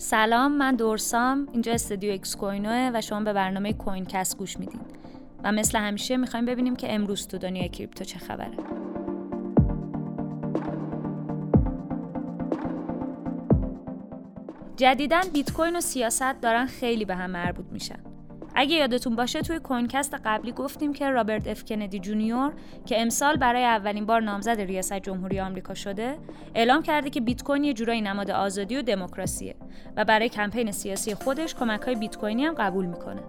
سلام من درسام اینجا استودیو Excoino ه و شما به برنامه CoinCast گوش میدین. و مثل همیشه می‌خوایم ببینیم که امروز تو دنیای crypto چه خبره. جدیدا بیت کوین و سیاست دارن خیلی به هم مربوط میشن. اگه یادتون باشه توی CoinCast قبلی گفتیم که رابرت اف کندی جونیور که امسال برای اولین بار نامزد ریاست جمهوری آمریکا شده اعلام کرده که بیت کوین یه جورایی نماد آزادی و دموکراسیه و برای کمپین سیاسی خودش کمک های بیت کوینی هم قبول می‌کنه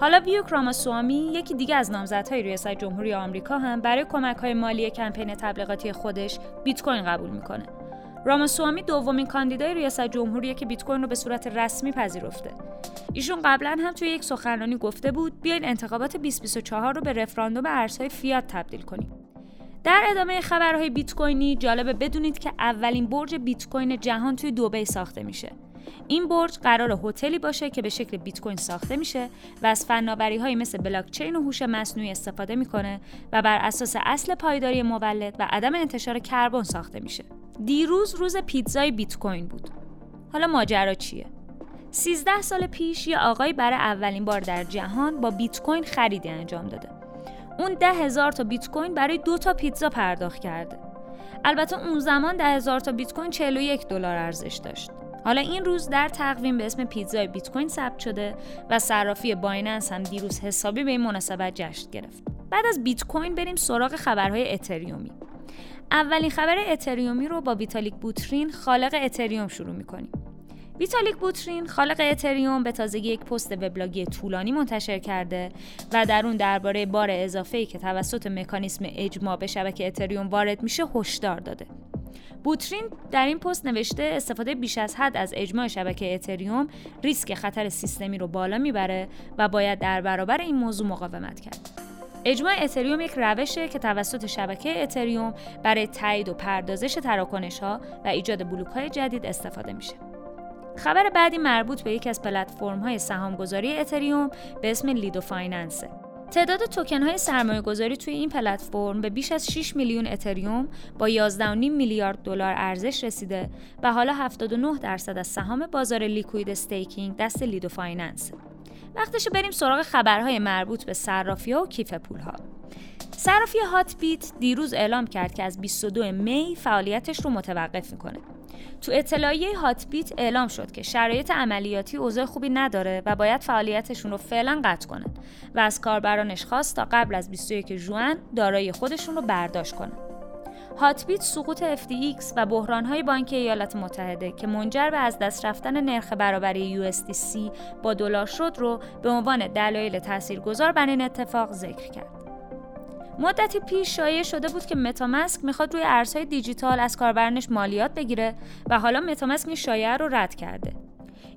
حالا ویوک راماسوامی یکی دیگه از نامزدهای ریاست جمهوری آمریکا هم برای کمک های مالی کمپین تبلیغاتی خودش بیت کوین قبول می‌کنه راماسوامی دومین کاندیدای ریاست جمهوریه که بیت کوین رو به صورت رسمی پذیرفته. ایشون قبلا هم توی یک سخنرانی گفته بود بیاین انتخابات 2024 رو به رفراندوم ارزهای فیات تبدیل کنیم. در ادامه خبرهای بیت کوینی جالبه بدونید که اولین برج بیت کوین جهان توی دبی ساخته میشه. این برج قرار هتلی باشه که به شکل بیت کوین ساخته میشه و از فناوری های مثل بلاکچین و هوش مصنوعی استفاده می‌کنه و بر اساس اصل پایداری مولد و عدم انتشار کربن ساخته میشه. دیروز روز پیتزای بیت کوین بود. حالا ماجرا چیه؟ 13 سال پیش یه آقای برای اولین بار در جهان با بیت کوین خریدی انجام داده. اون ده هزار تا بیت کوین برای دو تا پیتزا پرداخت کرده. البته اون زمان ده هزار تا بیت کوین 41 دلار ارزش داشت. حالا این روز در تقویم به اسم پیتزای بیت کوین ثبت شده و صرافی Binance هم دیروز حسابی به این مناسبت جشن گرفت. بعد از بیت کوین بریم سراغ خبرهای اتریومی. اولین خبر اتریومی رو با ویتالیک بوترین خالق اتریوم شروع می‌کنیم. ویتالیک بوترین خالق اتریوم به تازگی یک پست وبلاگی طولانی منتشر کرده و در اون درباره بار اضافه ای که توسط مکانیسم اجماع به شبکه اتریوم وارد میشه هشدار داده. بوترین در این پست نوشته استفاده بیش از حد از اجماع شبکه اتریوم ریسک خطر سیستمی رو بالا می‌بره و باید در برابر این موضوع مقاومت کرد. اجماع اتریوم یک روشه که توسط شبکه اتریوم برای تایید و پردازش تراکنش ها و ایجاد بلوک های جدید استفاده میشه. خبر بعدی مربوط به یکی از پلتفرم های سهامگذاری اتریوم به اسم Lido Finance ه. تعداد توکن های سرمایه گذاری توی این پلتفرم به بیش از 6 میلیون اتریوم با 11.5 میلیارد دلار ارزش رسیده و حالا 79 درصد از سهام بازار liquid staking دست Lido Finance ه. وقتشه بریم سراغ خبرهای مربوط به صرافی و کیف پول ها. صرافی Hotbit دیروز اعلام کرد که از 22 می فعالیتش رو متوقف می‌کنه. تو اطلاعیه Hotbit اعلام شد که شرایط عملیاتی اوضاع خوبی نداره و باید فعالیتشون رو فعلا قطع کنن و از کاربرانش خواست تا قبل از 21 ژوئن دارایی خودشون رو برداشت کنن. هاتبیت سقوط FTX و بحرانهای بانک ایالات متحده که منجر به از دست رفتن نرخ برابری USDC با دلار شد رو به عنوان دلایل تاثیرگذار بر این اتفاق ذکر کرد. مدتی پیش شایع شده بود که متامسک می‌خواد روی ارزهای دیجیتال از کاربرانش مالیات بگیره و حالا متامسک این شایعه رو رد کرده.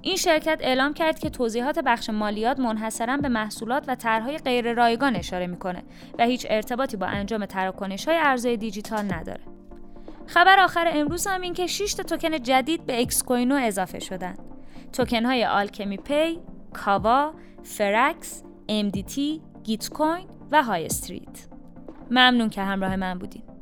این شرکت اعلام کرد که توضیحات بخش مالیات منحصرا به محصولات و طرحهای غیر رایگان اشاره می‌کنه و هیچ ارتباطی با انجام تراکنش های ارزهای دیجیتال نداره. خبر آخر امروز هم این که 6 تا توکن جدید به Excoino اضافه شدن. توکن های Alchemy Pay، Kava، Frax، MDT، Gitcoin و Highstreet. ممنون که همراه من بودین.